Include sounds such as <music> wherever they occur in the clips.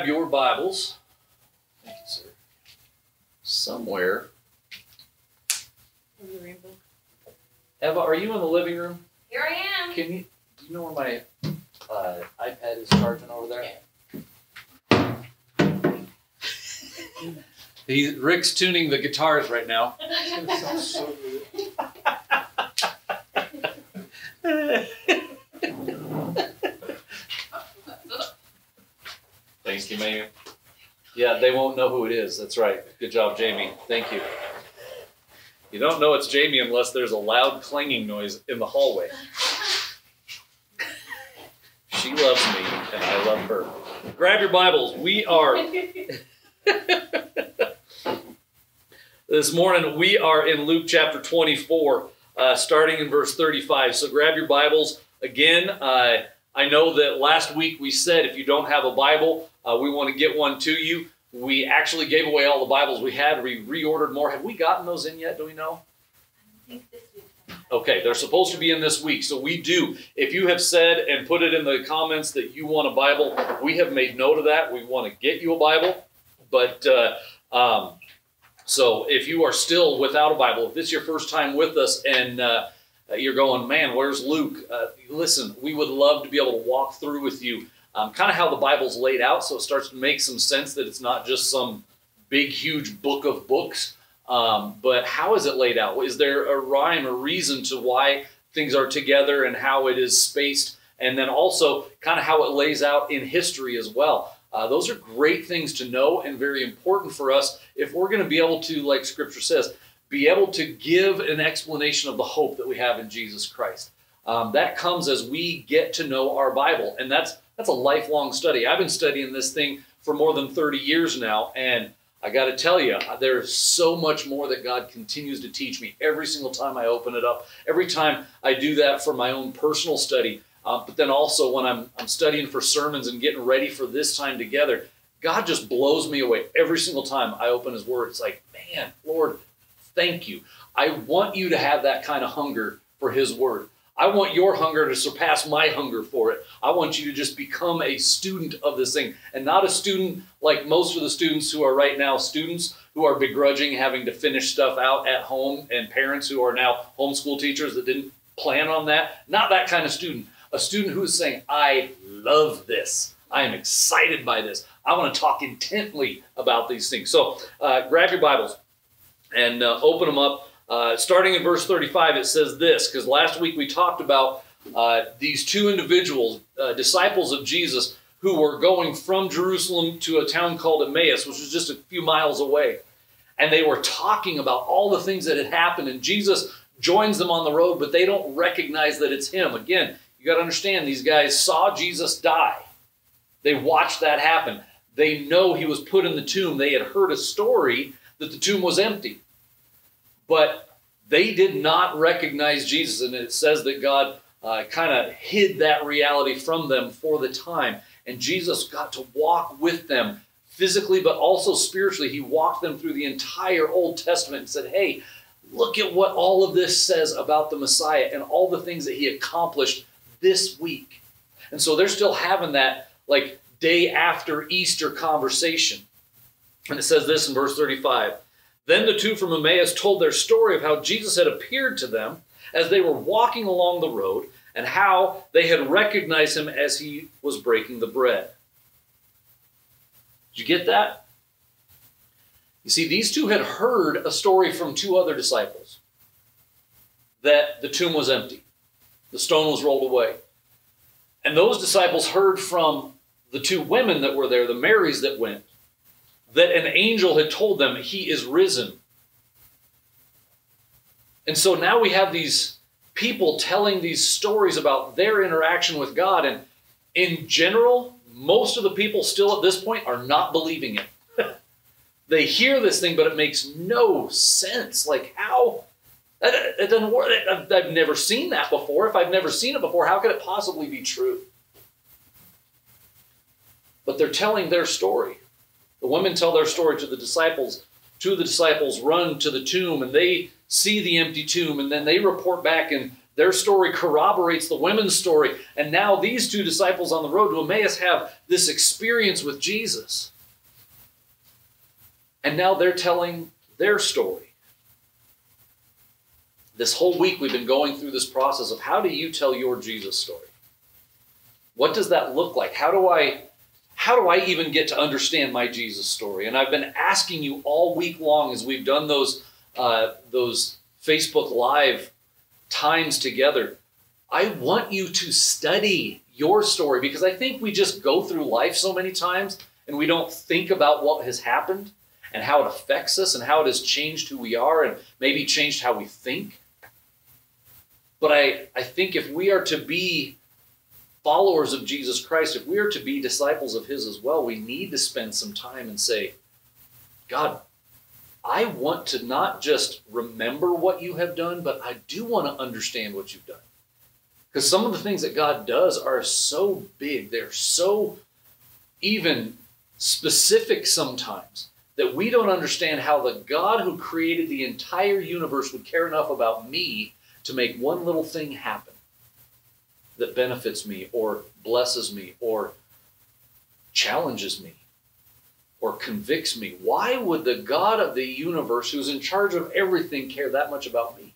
grab your Bibles. Thank you, sir. Somewhere. Over the rainbow. Eva, are you in the living room? Here I am. Can you do you know where my uh, iPad is charging over there? Yeah. <laughs> He, Rick's tuning the guitars right now. <laughs> <laughs> Thank you, Mamie. Yeah, they won't know who it is. That's right. Good job, Jamie. Thank you. You don't know it's Jamie unless there's a loud clanging noise in the hallway. She loves me, and I love her. Grab your Bibles. We are <laughs> this morning. We are in Luke chapter 24, uh, starting in verse 35. So grab your Bibles again. Uh, I know that last week we said if you don't have a Bible, uh, we want to get one to you. We actually gave away all the Bibles we had. We reordered more. Have we gotten those in yet? Do we know? Okay, they're supposed to be in this week. So we do. If you have said and put it in the comments that you want a Bible, we have made note of that. We want to get you a Bible. But uh, um, so if you are still without a Bible, if this is your first time with us and uh, you're going, man, where's Luke? Uh, listen, we would love to be able to walk through with you um, kind of how the Bible's laid out so it starts to make some sense that it's not just some big, huge book of books. Um, but how is it laid out? Is there a rhyme or reason to why things are together and how it is spaced? And then also kind of how it lays out in history as well. Uh, those are great things to know and very important for us if we're going to be able to, like Scripture says, be able to give an explanation of the hope that we have in Jesus Christ. Um, that comes as we get to know our Bible, and that's that's a lifelong study. I've been studying this thing for more than 30 years now, and I got to tell you, there's so much more that God continues to teach me every single time I open it up. Every time I do that for my own personal study, uh, but then also when I'm, I'm studying for sermons and getting ready for this time together, God just blows me away every single time I open His Word. It's like, man, Lord, thank you. I want you to have that kind of hunger for His Word. I want your hunger to surpass my hunger for it. I want you to just become a student of this thing and not a student like most of the students who are right now students who are begrudging having to finish stuff out at home and parents who are now homeschool teachers that didn't plan on that. Not that kind of student. A student who is saying, I love this. I am excited by this. I want to talk intently about these things. So uh, grab your Bibles and uh, open them up uh, starting in verse 35, it says this because last week we talked about uh, these two individuals, uh, disciples of Jesus, who were going from Jerusalem to a town called Emmaus, which was just a few miles away. And they were talking about all the things that had happened, and Jesus joins them on the road, but they don't recognize that it's him. Again, you got to understand these guys saw Jesus die, they watched that happen. They know he was put in the tomb. They had heard a story that the tomb was empty but they did not recognize Jesus. And it says that God uh, kind of hid that reality from them for the time. And Jesus got to walk with them physically, but also spiritually. He walked them through the entire Old Testament and said, Hey, look at what all of this says about the Messiah and all the things that he accomplished this week. And so they're still having that like day after Easter conversation. And it says this in verse 35 then the two from Emmaus told their story of how Jesus had appeared to them as they were walking along the road and how they had recognized him as he was breaking the bread. Did you get that? You see, these two had heard a story from two other disciples that the tomb was empty, the stone was rolled away. And those disciples heard from the two women that were there, the Marys that went, that an angel had told them he is risen. And so now we have these people telling these stories about their interaction with God. And in general, most of the people still at this point are not believing it. <laughs> they hear this thing, but it makes no sense. Like, how? It doesn't work. I've never seen that before. If I've never seen it before, how could it possibly be true? But they're telling their story. The women tell their story to the disciples. Two of the disciples run to the tomb and they see the empty tomb and then they report back and Their story corroborates the women's story. And now these two disciples on the road to Emmaus have this experience with Jesus. And now they're telling their story. This whole week we've been going through this process of how do you tell your Jesus story? What does that look like? How do I how do I even get to understand my Jesus story? And I've been asking you all week long as we've done those uh, those Facebook Live times together. I want you to study your story because I think we just go through life so many times and we don't think about what has happened and how it affects us and how it has changed who we are and maybe changed how we think. But I, I think if we are to be followers of Jesus Christ, if we are to be disciples of His as well, we need to spend some time and say, God, I want to not just remember what you have done, but I do want to understand what you've done. Because some of the things that God does are so big, they're so even specific sometimes that we don't understand how the God who created the entire universe would care enough about me to make one little thing happen that benefits me or blesses me or challenges me or convicts me. Why would the God of the universe, who's in charge of everything, care that much about me?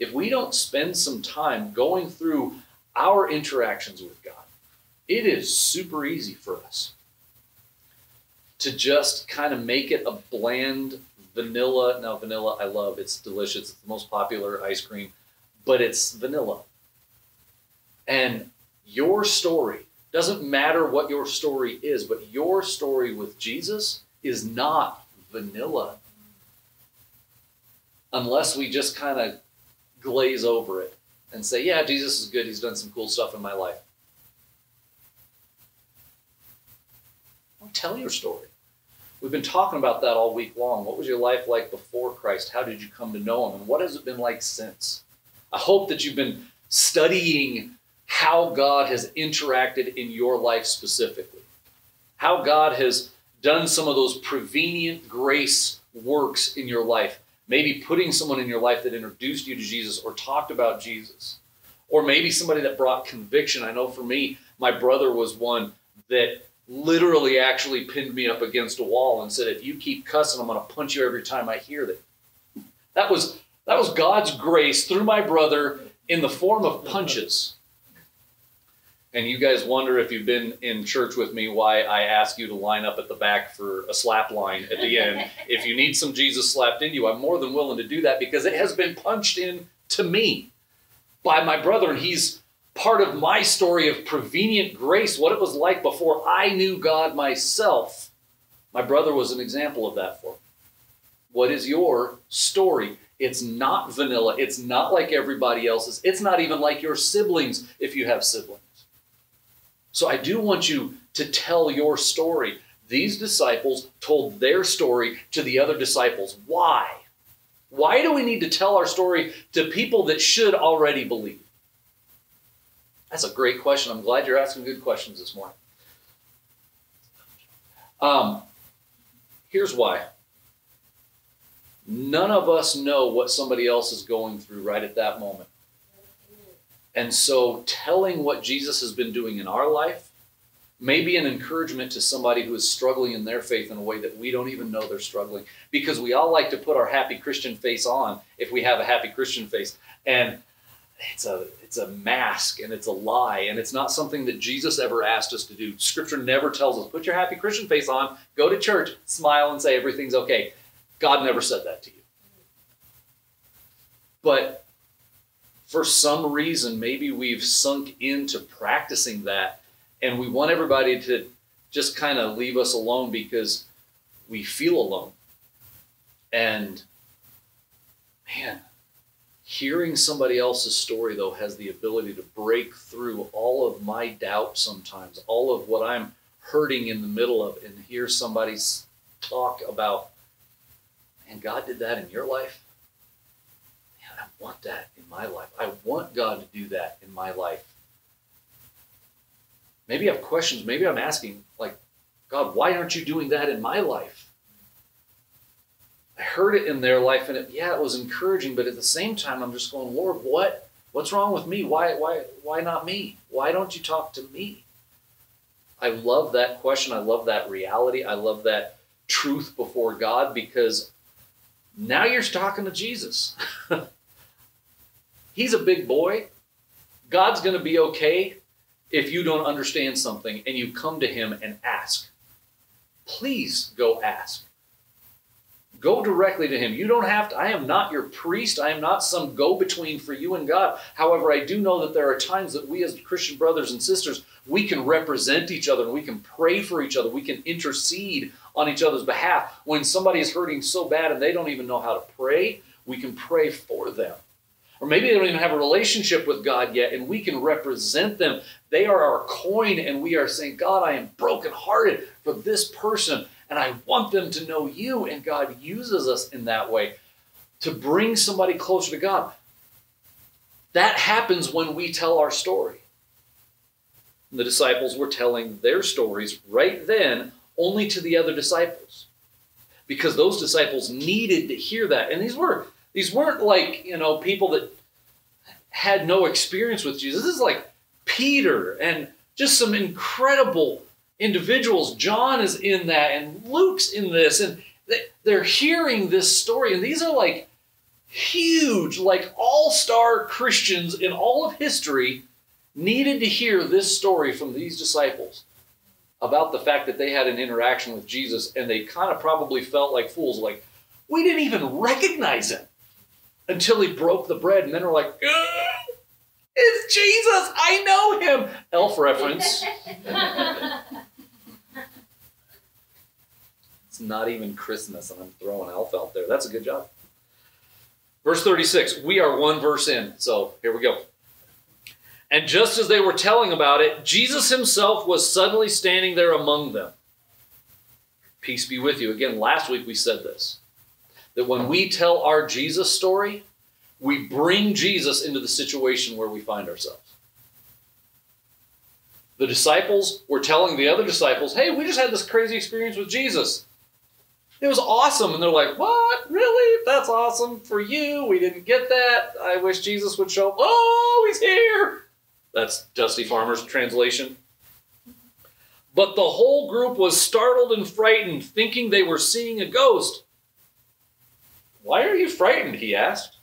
If we don't spend some time going through our interactions with God, it is super easy for us to just kind of make it a bland vanilla. Now, vanilla I love, it's delicious, it's the most popular ice cream, but it's vanilla. And your story doesn't matter what your story is, but your story with Jesus is not vanilla. Unless we just kind of glaze over it and say, yeah, Jesus is good. He's done some cool stuff in my life. Well, tell your story. We've been talking about that all week long. What was your life like before Christ? How did you come to know Him? And what has it been like since? I hope that you've been studying how God has interacted in your life specifically, how God has done some of those prevenient grace works in your life, maybe putting someone in your life that introduced you to Jesus or talked about Jesus, or maybe somebody that brought conviction. I know for me, my brother was one that literally actually pinned me up against a wall and said, "If you keep cussing, I'm going to punch you every time I hear that." That was that was God's grace through my brother in the form of punches and you guys wonder if you've been in church with me why I ask you to line up at the back for a slap line at the end. <laughs> if you need some Jesus slapped in you, I'm more than willing to do that because it has been punched in to me by my brother, and he's part of my story of prevenient grace, what it was like before I knew God myself. My brother was an example of that for me. What is your story? It's not vanilla. It's not like everybody else's. It's not even like your siblings if you have siblings. So I do want you to tell your story. These disciples told their story to the other disciples. Why? Why do we need to tell our story to people that should already believe? That's a great question. I'm glad you're asking good questions this morning. Um, here's why. None of us know what somebody else is going through right at that moment. And so, telling what Jesus has been doing in our life may be an encouragement to somebody who is struggling in their faith in a way that we don't even know they're struggling. Because we all like to put our happy Christian face on if we have a happy Christian face. And it's a it's a mask and it's a lie and it's not something that Jesus ever asked us to do. Scripture never tells us put your happy Christian face on, go to church, smile and say everything's okay. God never said that to you. But for some reason, maybe we've sunk into practicing that and we want everybody to just kind of leave us alone because we feel alone. And man, hearing somebody else's story, though, has the ability to break through all of my doubt sometimes, all of what I'm hurting in the middle of, and hear somebody talk about, and God did that in your life. I want that in my life. I want God to do that in my life. Maybe I have questions. Maybe I'm asking, like, God, why aren't you doing that in my life? I heard it in their life, and it, yeah, it was encouraging, but at the same time, I'm just going, Lord, what, What's wrong with me? Why, why, why not me? Why don't you talk to me? I love that question. I love that reality. I love that truth before God because now you're talking to Jesus. <laughs> He's a big boy. God's going to be okay if you don't understand something and you come to Him and ask. Please go ask. Go directly to Him. You don't have to. I am not your priest. I am not some go between for you and God. However, I do know that there are times that we, as Christian brothers and sisters, we can represent each other and we can pray for each other. We can intercede on each other's behalf. When somebody is hurting so bad and they don't even know how to pray, we can pray for them. Or maybe they don't even have a relationship with God yet, and we can represent them. They are our coin, and we are saying, God, I am brokenhearted for this person, and I want them to know you. And God uses us in that way to bring somebody closer to God. That happens when we tell our story. The disciples were telling their stories right then only to the other disciples because those disciples needed to hear that. And these were these weren't like, you know, people that had no experience with Jesus. This is like Peter and just some incredible individuals. John is in that, and Luke's in this, and they're hearing this story. And these are like huge, like all star Christians in all of history needed to hear this story from these disciples about the fact that they had an interaction with Jesus and they kind of probably felt like fools, like, we didn't even recognize him until he broke the bread. And then we're like, it's Jesus. I know him. Elf reference. <laughs> it's not even Christmas, and I'm throwing Elf out there. That's a good job. Verse 36. We are one verse in. So here we go. And just as they were telling about it, Jesus himself was suddenly standing there among them. Peace be with you. Again, last week we said this that when we tell our Jesus story, we bring Jesus into the situation where we find ourselves. The disciples were telling the other disciples, hey, we just had this crazy experience with Jesus. It was awesome. And they're like, what? Really? That's awesome for you. We didn't get that. I wish Jesus would show up. Oh, he's here. That's Dusty Farmer's translation. But the whole group was startled and frightened, thinking they were seeing a ghost. Why are you frightened? He asked.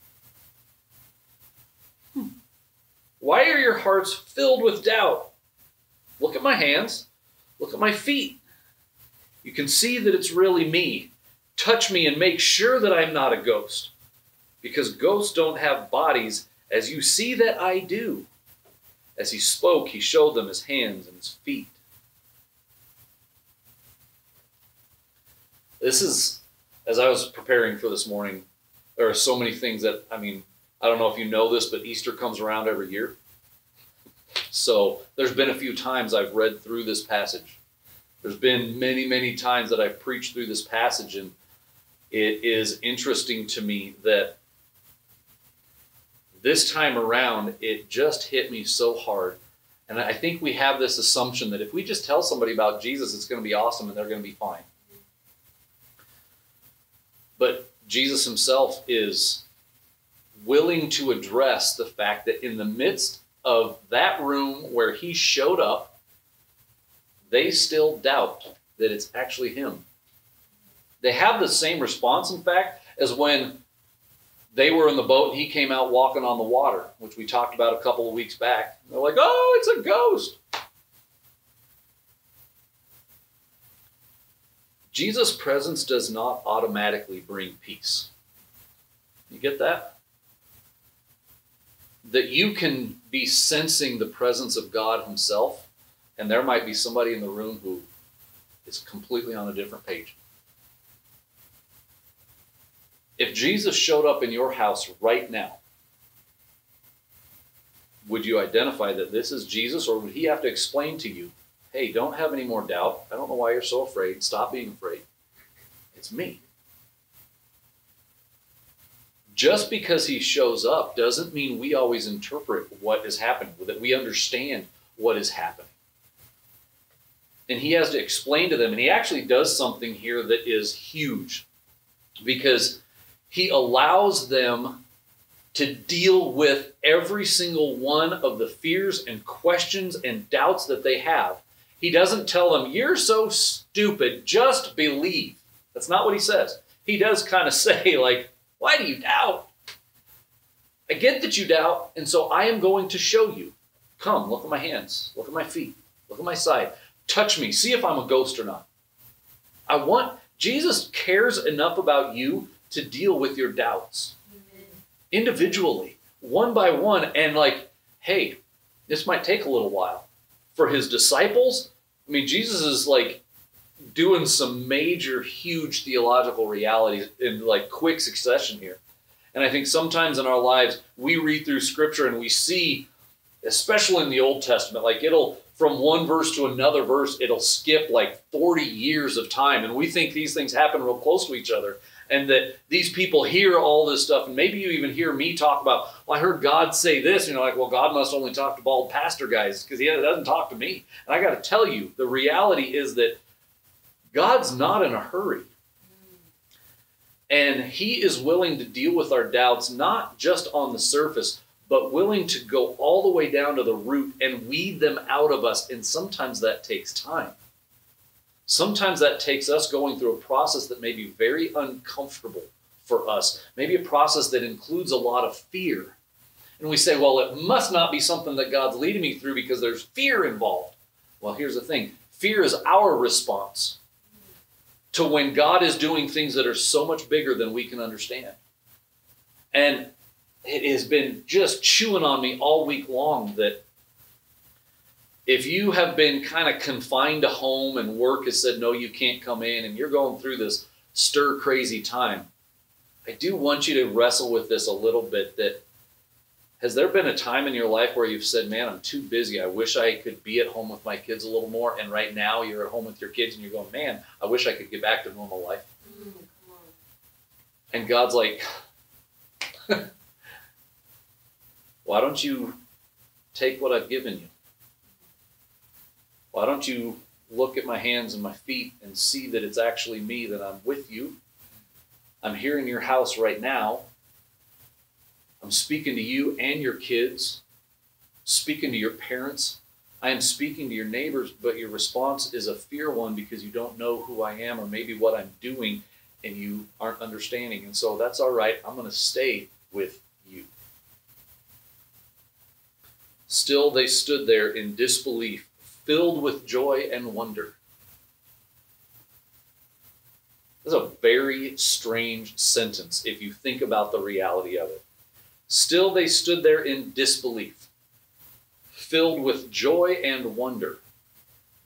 Why are your hearts filled with doubt? Look at my hands. Look at my feet. You can see that it's really me. Touch me and make sure that I'm not a ghost. Because ghosts don't have bodies, as you see that I do. As he spoke, he showed them his hands and his feet. This is as I was preparing for this morning, there are so many things that, I mean, I don't know if you know this, but Easter comes around every year. So there's been a few times I've read through this passage. There's been many, many times that I've preached through this passage, and it is interesting to me that this time around, it just hit me so hard. And I think we have this assumption that if we just tell somebody about Jesus, it's going to be awesome and they're going to be fine. But Jesus himself is willing to address the fact that in the midst of that room where he showed up, they still doubt that it's actually him. They have the same response, in fact, as when they were in the boat and he came out walking on the water, which we talked about a couple of weeks back. They're like, oh, it's a ghost. Jesus' presence does not automatically bring peace. You get that? That you can be sensing the presence of God Himself, and there might be somebody in the room who is completely on a different page. If Jesus showed up in your house right now, would you identify that this is Jesus, or would He have to explain to you hey, don't have any more doubt. I don't know why you're so afraid. Stop being afraid. It's me. Just because he shows up doesn't mean we always interpret what is happening, that we understand what is happening. And he has to explain to them, and he actually does something here that is huge because he allows them to deal with every single one of the fears and questions and doubts that they have. He doesn't tell them, You're so stupid, just believe. That's not what he says. He does kind of <laughs> say, like, Why do you doubt? I get that you doubt, and so I am going to show you. Come, look at my hands, look at my feet, look at my side, touch me, see if I'm a ghost or not. I want, Jesus cares enough about you to deal with your doubts individually, one by one, and like, hey, this might take a little while. For his disciples, I mean, Jesus is like doing some major, huge theological realities in like quick succession here. And I think sometimes in our lives, we read through scripture and we see, especially in the Old Testament, like it'll, from one verse to another verse, it'll skip like 40 years of time. And we think these things happen real close to each other and that these people hear all this stuff, and maybe you even hear me talk about, well, I heard God say this, and you're like, well, God must only talk to bald pastor guys because he doesn't talk to me. And I got to tell you, the reality is that God's not in a hurry. And he is willing to deal with our doubts, not just on the surface, but willing to go all the way down to the root and weed them out of us. And sometimes that takes time. Sometimes that takes us going through a process that may be very uncomfortable for us, maybe a process that includes a lot of fear. And we say, well, it must not be something that God's leading me through because there's fear involved. Well, here's the thing fear is our response to when God is doing things that are so much bigger than we can understand. And it has been just chewing on me all week long that if you have been kind of confined to home and work has said, no, you can't come in, and you're going through this stir crazy time, I do want you to wrestle with this a little bit that has there been a time in your life where you've said, man, I'm too busy. I wish I could be at home with my kids a little more. And right now you're at home with your kids and you're going, man, I wish I could get back to normal life. And God's like, <laughs> why don't you take what I've given you? Why don't you look at my hands and my feet and see that it's actually me, that I'm with you? I'm here in your house right now. I'm speaking to you and your kids, speaking to your parents. I am speaking to your neighbors, but your response is a fear one because you don't know who I am or maybe what I'm doing and you aren't understanding. And so that's all right. I'm going to stay with you. Still, they stood there in disbelief filled with joy and wonder. This is a very strange sentence if you think about the reality of it. Still, they stood there in disbelief, filled with joy and wonder.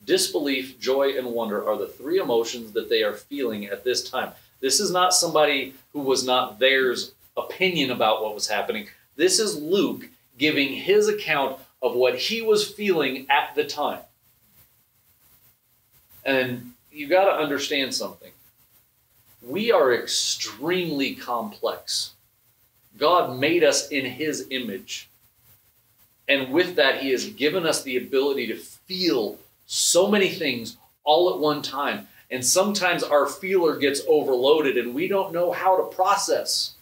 Disbelief, joy, and wonder are the three emotions that they are feeling at this time. This is not somebody who was not theirs opinion about what was happening. This is Luke giving his account of what he was feeling at the time. And you got to understand something. We are extremely complex. God made us in his image. And with that, he has given us the ability to feel so many things all at one time. And sometimes our feeler gets overloaded and we don't know how to process.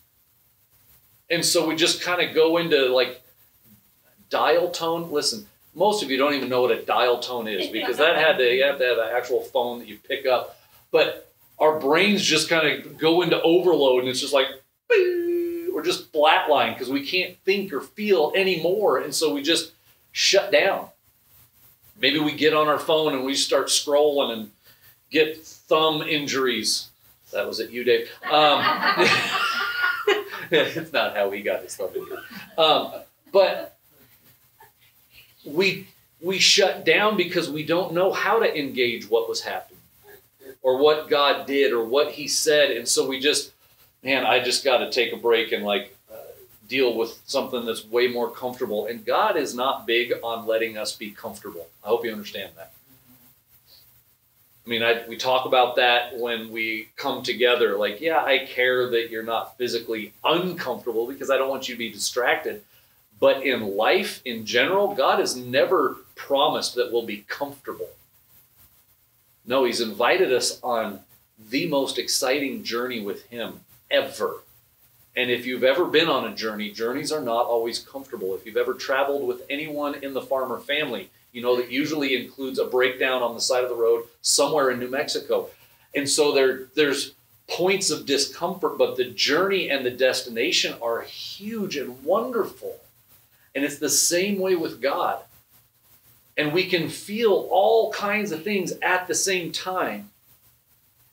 And so we just kind of go into like dial tone. Listen, most of you don't even know what a dial tone is <laughs> because that had to you have to have an actual phone that you pick up. But our brains just kind of go into overload and it's just like we're just flatline because we can't think or feel anymore. And so we just shut down. Maybe we get on our phone and we start scrolling and get thumb injuries. That was it, you, Dave. Um, <laughs> it's not how he got his thumb injury. Um, but we we shut down because we don't know how to engage what was happening or what God did or what he said and so we just man I just got to take a break and like uh, deal with something that's way more comfortable and God is not big on letting us be comfortable. I hope you understand that. I mean, I, we talk about that when we come together. Like, yeah, I care that you're not physically uncomfortable because I don't want you to be distracted. But in life in general, God has never promised that we'll be comfortable. No, He's invited us on the most exciting journey with Him ever. And if you've ever been on a journey, journeys are not always comfortable. If you've ever traveled with anyone in the farmer family, you know that usually includes a breakdown on the side of the road somewhere in New Mexico. And so there, there's points of discomfort, but the journey and the destination are huge and wonderful. And it's the same way with God. And we can feel all kinds of things at the same time.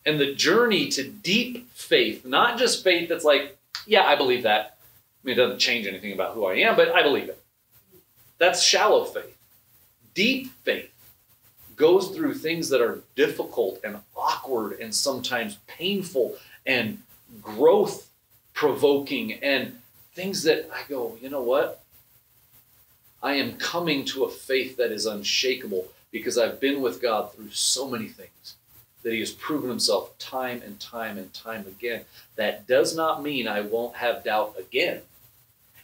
And the journey to deep faith, not just faith that's like, yeah, I believe that. I mean, it doesn't change anything about who I am, but I believe it. That's shallow faith. Deep faith goes through things that are difficult and awkward and sometimes painful and growth provoking and things that I go, you know what? I am coming to a faith that is unshakable because I've been with God through so many things that He has proven Himself time and time and time again. That does not mean I won't have doubt again.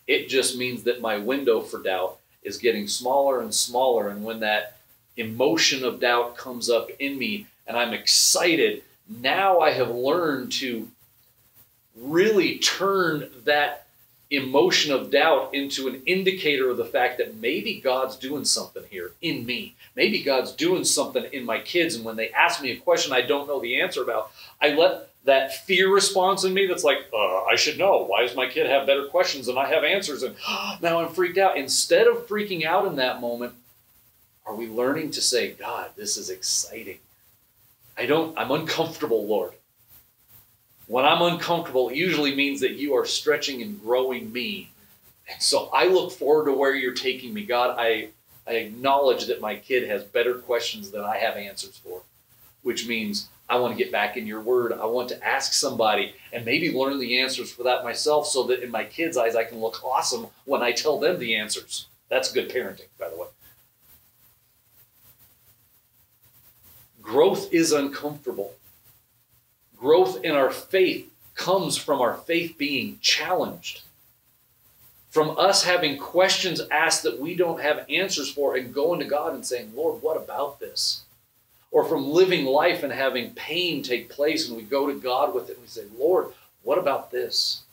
It just means that my window for doubt is getting smaller and smaller. And when that emotion of doubt comes up in me and I'm excited, now I have learned to really turn that emotion of doubt into an indicator of the fact that maybe God's doing something here in me. Maybe God's doing something in my kids. And when they ask me a question I don't know the answer about, I let that fear response in me that's like, uh, I should know. Why does my kid have better questions than I have answers? And <gasps> now I'm freaked out. Instead of freaking out in that moment, are we learning to say, God, this is exciting? I don't, I'm uncomfortable, Lord. When I'm uncomfortable, it usually means that you are stretching and growing me. And so I look forward to where you're taking me. God, I, I acknowledge that my kid has better questions than I have answers for, which means I want to get back in your word. I want to ask somebody and maybe learn the answers for that myself so that in my kids' eyes I can look awesome when I tell them the answers. That's good parenting, by the way. Growth is uncomfortable. Growth in our faith comes from our faith being challenged. From us having questions asked that we don't have answers for and going to God and saying, Lord, what about this? Or from living life and having pain take place and we go to God with it and we say, Lord, what about this?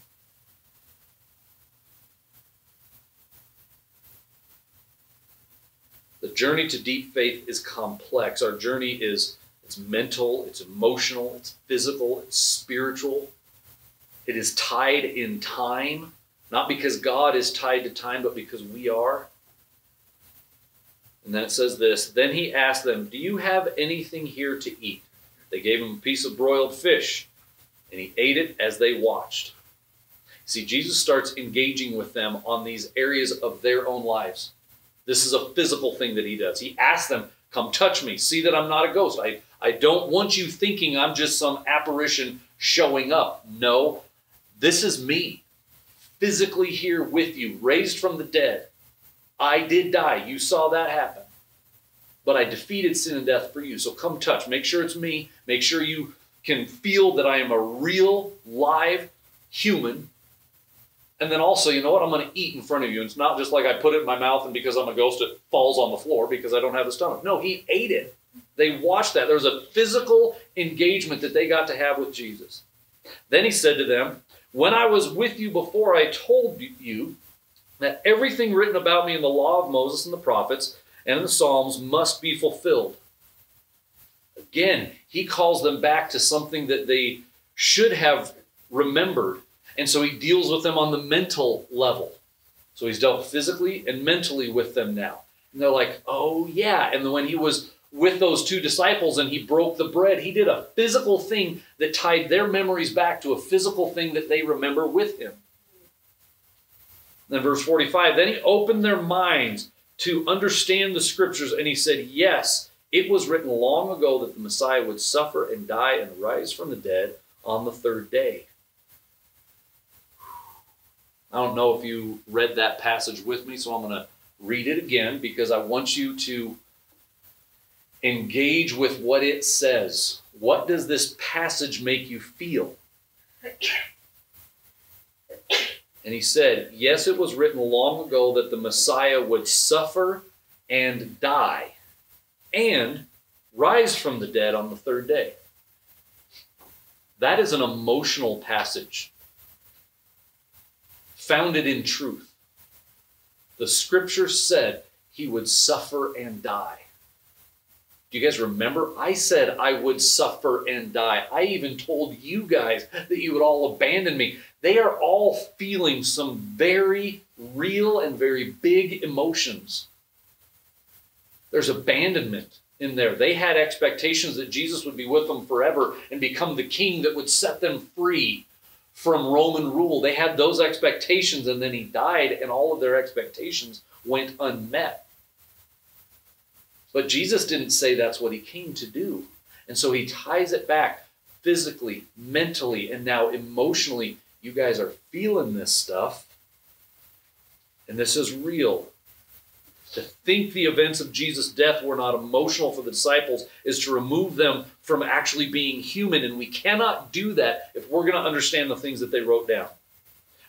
The journey to deep faith is complex. Our journey is it's mental, it's emotional, it's physical, it's spiritual. It is tied in time, not because God is tied to time, but because we are. And then it says this Then he asked them, Do you have anything here to eat? They gave him a piece of broiled fish, and he ate it as they watched. See, Jesus starts engaging with them on these areas of their own lives. This is a physical thing that he does. He asks them, Come touch me. See that I'm not a ghost. I, I don't want you thinking I'm just some apparition showing up. No, this is me, physically here with you, raised from the dead. I did die. You saw that happen. But I defeated sin and death for you. So come touch. Make sure it's me. Make sure you can feel that I am a real, live human. And then also, you know what? I'm going to eat in front of you. It's not just like I put it in my mouth and because I'm a ghost, it falls on the floor because I don't have the stomach. No, he ate it. They watched that. There was a physical engagement that they got to have with Jesus. Then he said to them, When I was with you before, I told you that everything written about me in the law of Moses and the prophets and in the Psalms must be fulfilled. Again, he calls them back to something that they should have remembered. And so he deals with them on the mental level. So he's dealt physically and mentally with them now. And they're like, oh, yeah. And when he was with those two disciples and he broke the bread. He did a physical thing that tied their memories back to a physical thing that they remember with him. Then, verse 45 then he opened their minds to understand the scriptures and he said, Yes, it was written long ago that the Messiah would suffer and die and rise from the dead on the third day. I don't know if you read that passage with me, so I'm going to read it again because I want you to engage with what it says. What does this passage make you feel? And he said, Yes, it was written long ago that the Messiah would suffer and die and rise from the dead on the third day. That is an emotional passage. Founded in truth. The scripture said he would suffer and die. Do you guys remember? I said I would suffer and die. I even told you guys that you would all abandon me. They are all feeling some very real and very big emotions. There's abandonment in there. They had expectations that Jesus would be with them forever and become the king that would set them free from Roman rule. They had those expectations, and then he died, and all of their expectations went unmet. But Jesus didn't say that's what he came to do. And so he ties it back physically, mentally, and now emotionally. You guys are feeling this stuff, and this is real. To think the events of Jesus' death were not emotional for the disciples is to remove them from actually being human, and we cannot do that if we're going to understand the things that they wrote down.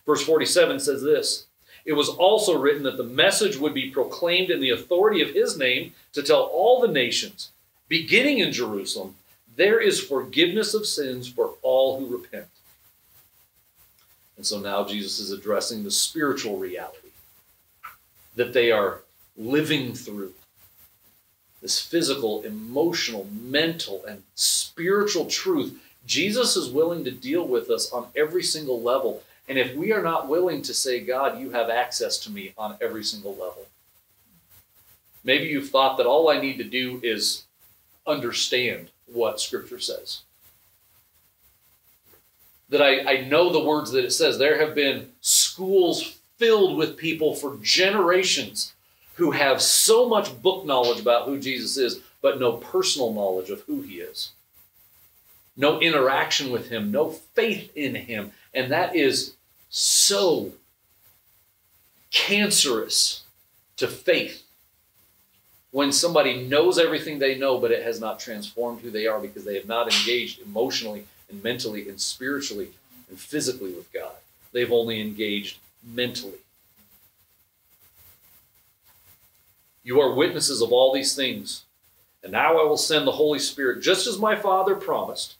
Verse 47 says this It was also written that the message would be proclaimed in the authority of his name to tell all the nations, beginning in Jerusalem, there is forgiveness of sins for all who repent. And so now Jesus is addressing the spiritual reality that they are living through this physical, emotional, mental, and spiritual truth. Jesus is willing to deal with us on every single level. And if we are not willing to say, God, you have access to me on every single level, maybe you've thought that all I need to do is understand what Scripture says. That I, I know the words that it says. There have been schools filled with people for generations who have so much book knowledge about who Jesus is, but no personal knowledge of who he is. No interaction with him, no faith in him. And that is so cancerous to faith when somebody knows everything they know, but it has not transformed who they are because they have not engaged emotionally and mentally and spiritually and physically with God. They've only engaged mentally. You are witnesses of all these things. And now I will send the Holy Spirit, just as my Father promised.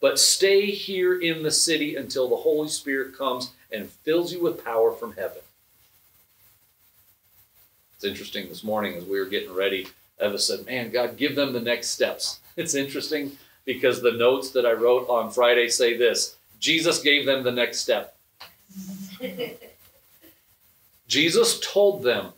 But stay here in the city until the Holy Spirit comes and fills you with power from heaven. It's interesting this morning as we were getting ready, Eva said, Man, God, give them the next steps. <laughs> It's interesting because the notes that I wrote on Friday say this Jesus gave them the next step. <laughs> Jesus told them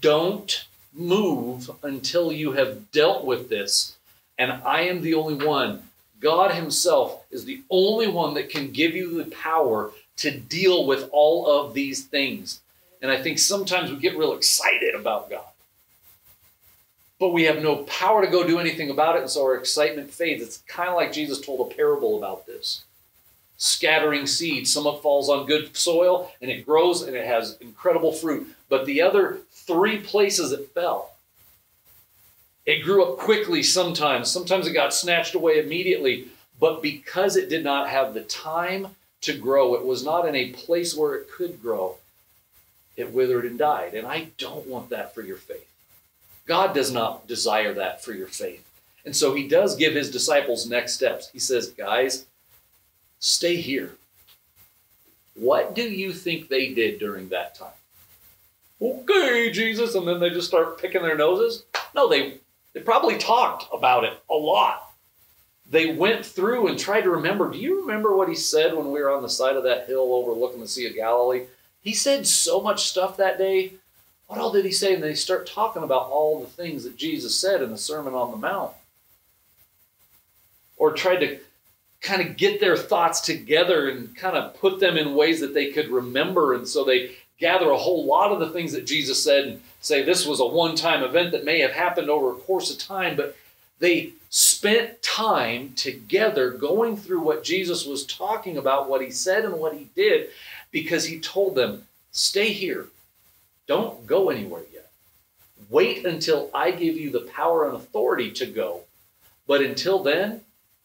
don't move until you have dealt with this. And I am the only one. God Himself is the only one that can give you the power to deal with all of these things. And I think sometimes we get real excited about God. But we have no power to go do anything about it, and so our excitement fades. It's kind of like Jesus told a parable about this scattering seed. Some of it falls on good soil and it grows and it has incredible fruit. But the other three places it fell, it grew up quickly sometimes. Sometimes it got snatched away immediately. But because it did not have the time to grow, it was not in a place where it could grow, it withered and died. And I don't want that for your faith. God does not desire that for your faith. And so he does give his disciples next steps. He says, Guys, stay here. What do you think they did during that time? Okay, Jesus, and then they just start picking their noses? No, they they probably talked about it a lot. They went through and tried to remember. Do you remember what he said when we were on the side of that hill overlooking the Sea of Galilee? He said so much stuff that day. What all did he say? And they start talking about all the things that Jesus said in the Sermon on the Mount. Or tried to kind of get their thoughts together and kind of put them in ways that they could remember. And so they gather a whole lot of the things that Jesus said and say this was a one time event that may have happened over a course of time, but they spent time together going through what Jesus was talking about, what he said and what he did, because he told them, Stay here. Don't go anywhere yet. Wait until I give you the power and authority to go. But until then,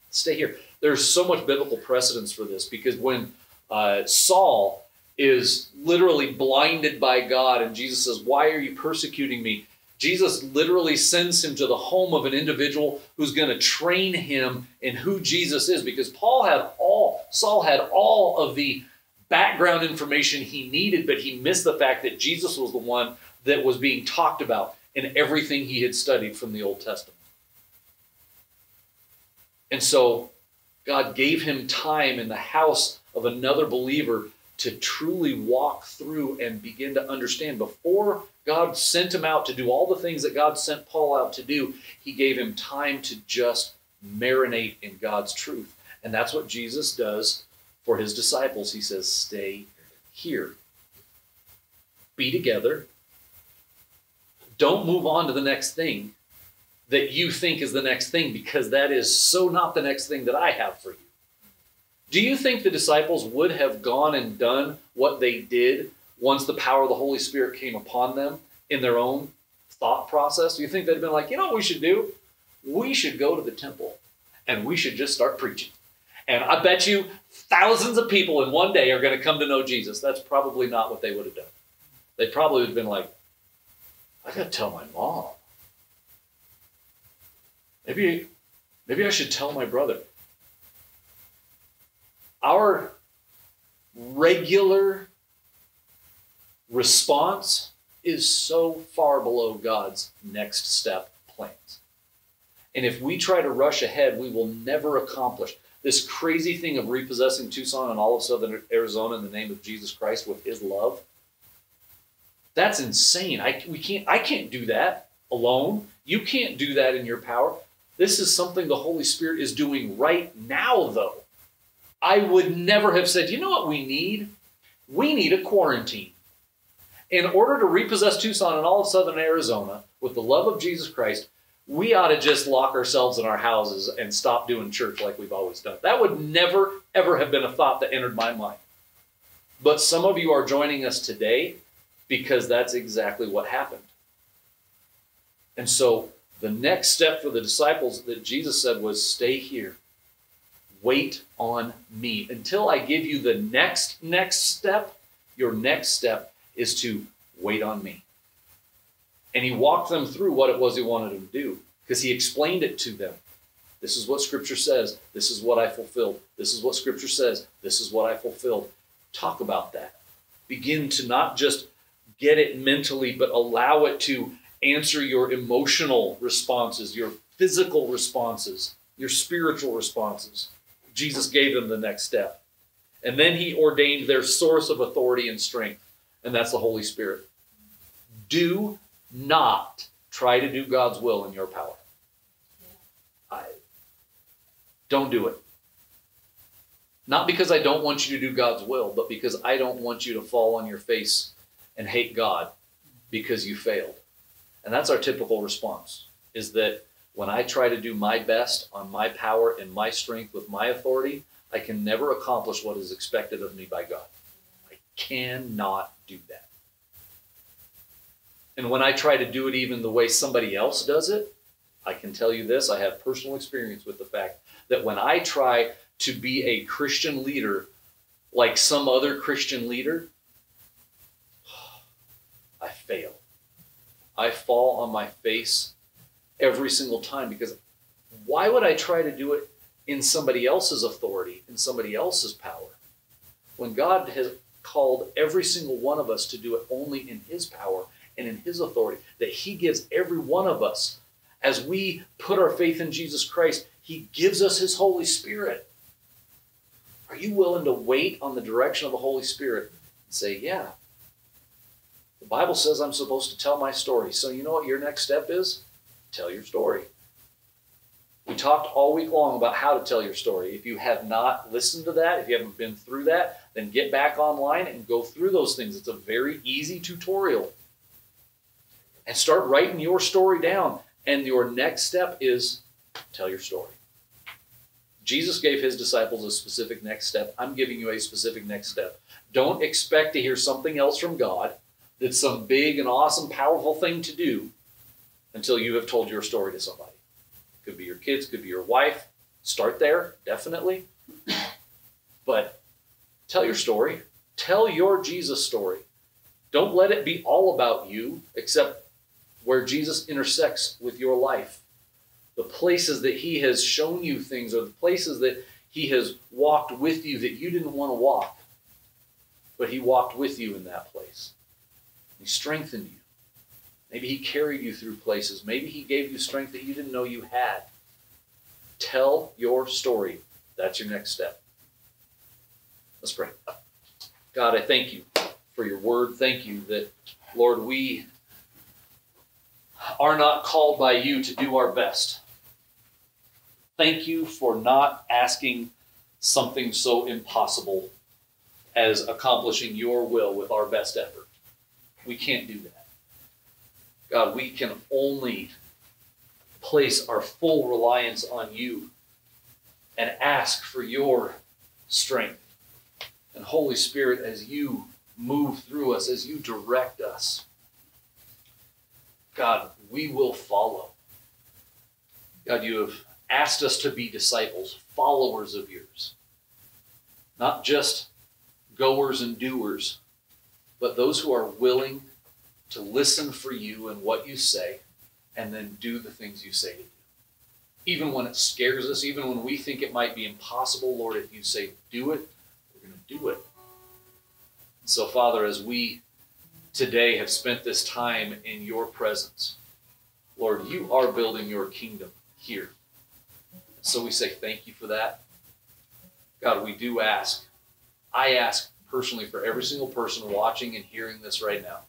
stay here there's so much biblical precedence for this because when uh, Saul is literally blinded by God and Jesus says, Why are you persecuting me? Jesus literally sends him to the home of an individual who's going to train him in who Jesus is because Paul had all, Saul had all of the background information he needed, but he missed the fact that Jesus was the one that was being talked about in everything he had studied from the Old Testament. And so God gave him time in the house of another believer to truly walk through and begin to understand. Before God sent him out to do all the things that God sent Paul out to do, he gave him time to just marinate in God's truth. And that's what Jesus does for his disciples. He says, Stay here, be together. Don't move on to the next thing that you think is the next thing because that is so not the next thing that I have for you. Do you think the disciples would have gone and done what they did once the power of the Holy Spirit came upon them in their own thought process? Do you think they'd have been like, you know what we should do? We should go to the temple and we should just start preaching. And I bet you thousands of people in one day are going to come to know Jesus. That's probably not what they would have done. They probably would have been like, I got to tell my mom. Maybe, maybe I should tell my brother. Our regular response is so far below God's next step plans. And if we try to rush ahead, we will never accomplish this crazy thing of repossessing Tucson and all of southern Arizona in the name of Jesus Christ with his love. That's insane. I, we can't, I can't do that alone. You can't do that in your power. This is something the Holy Spirit is doing right now, though. I would never have said, you know what we need? We need a quarantine. In order to repossess Tucson and all of southern Arizona with the love of Jesus Christ, we ought to just lock ourselves in our houses and stop doing church like we've always done. That would never, ever have been a thought that entered my mind. But some of you are joining us today because that's exactly what happened. And so the next step for the disciples that Jesus said was stay here. Wait on me. Until I give you the next next step, your next step is to wait on me. And he walked them through what it was he wanted them to do because he explained it to them. This is what scripture says. This is what I fulfilled. This is what scripture says. This is what I fulfilled. Talk about that. Begin to not just get it mentally, but allow it to answer your emotional responses, your physical responses, your spiritual responses. Jesus gave them the next step. And then he ordained their source of authority and strength, and that's the Holy Spirit. Do not try to do God's will in your power. I, don't do it. Not because I don't want you to do God's will, but because I don't want you to fall on your face and hate God because you failed. And that's our typical response is that when I try to do my best on my power and my strength with my authority, I can never accomplish what is expected of me by God. I cannot do that. And when I try to do it even the way somebody else does it, I can tell you this I have personal experience with the fact that when I try to be a Christian leader like some other Christian leader, <sighs> I fail. I fall on my face every single time because why would I try to do it in somebody else's authority, in somebody else's power, when God has called every single one of us to do it only in His power and in His authority, that He gives every one of us as we put our faith in Jesus Christ, He gives us His Holy Spirit. Are you willing to wait on the direction of the Holy Spirit and say, Yeah, Bible says I'm supposed to tell my story. So, you know what your next step is? Tell your story. We talked all week long about how to tell your story. If you have not listened to that, if you haven't been through that, then get back online and go through those things. It's a very easy tutorial. And start writing your story down. And your next step is tell your story. Jesus gave his disciples a specific next step. I'm giving you a specific next step. Don't expect to hear something else from God that's some big and awesome, powerful thing to do until you have told your story to somebody. Could be your kids, could be your wife. Start there, definitely. <laughs> But tell your story. Tell your Jesus story. Don't let it be all about you, except where Jesus intersects with your life. The places that he has shown you things, or the places that he has walked with you that you didn't want to walk. but He walked with you in that place. He strengthened you. Maybe He carried you through places. Maybe He gave you strength that you didn't know you had. Tell your story. That's your next step. Let's pray. God, I thank you for your word. Thank you that, Lord, we are not called by you to do our best. Thank you for not asking something so impossible as accomplishing your will with our best effort. We can't do that. God, we can only place our full reliance on you and ask for your strength. And Holy Spirit, as you move through us, as you direct us, God, we will follow. God, you have asked us to be disciples, followers of yours, not just goers and doers, but those who are willing to listen for you and what you say and then do the things you say to do. Even when it scares us, even when we think it might be impossible, Lord, if you say do it, we're going to do it. So, Father, as we today have spent this time in your presence, Lord, you are building your kingdom here. So we say thank you for that. God, we do ask. I ask personally for every single person watching and hearing this right now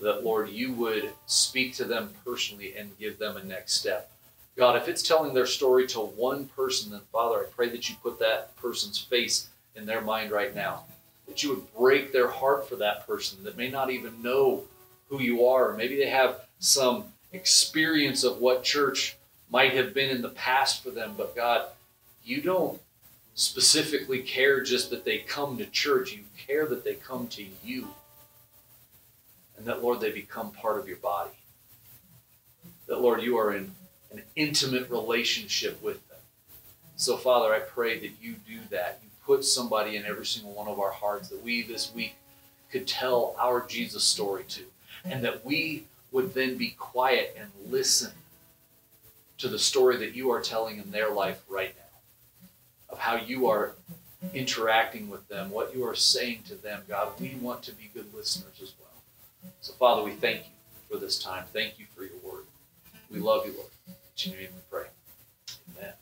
that, Lord, you would speak to them personally and give them a next step. God, if it's telling their story to one person, then Father, I pray that you put that person's face in their mind right now. That you would break their heart for that person that may not even know who you are, maybe they have some experience of what church might have been in the past for them. But God, you don't specifically care just that they come to church, you care that they come to you. And that, Lord, they become part of your body. That, Lord, you are in an intimate relationship with them. So, Father, I pray that you do that. You put somebody in every single one of our hearts that we this week could tell our Jesus story to. And that we would then be quiet and listen to the story that you are telling in their life right now of how you are interacting with them, what you are saying to them. God, we want to be good listeners as well. So, Father, we thank you for this time. Thank you for your word. We love you, Lord. In your name we pray. Amen.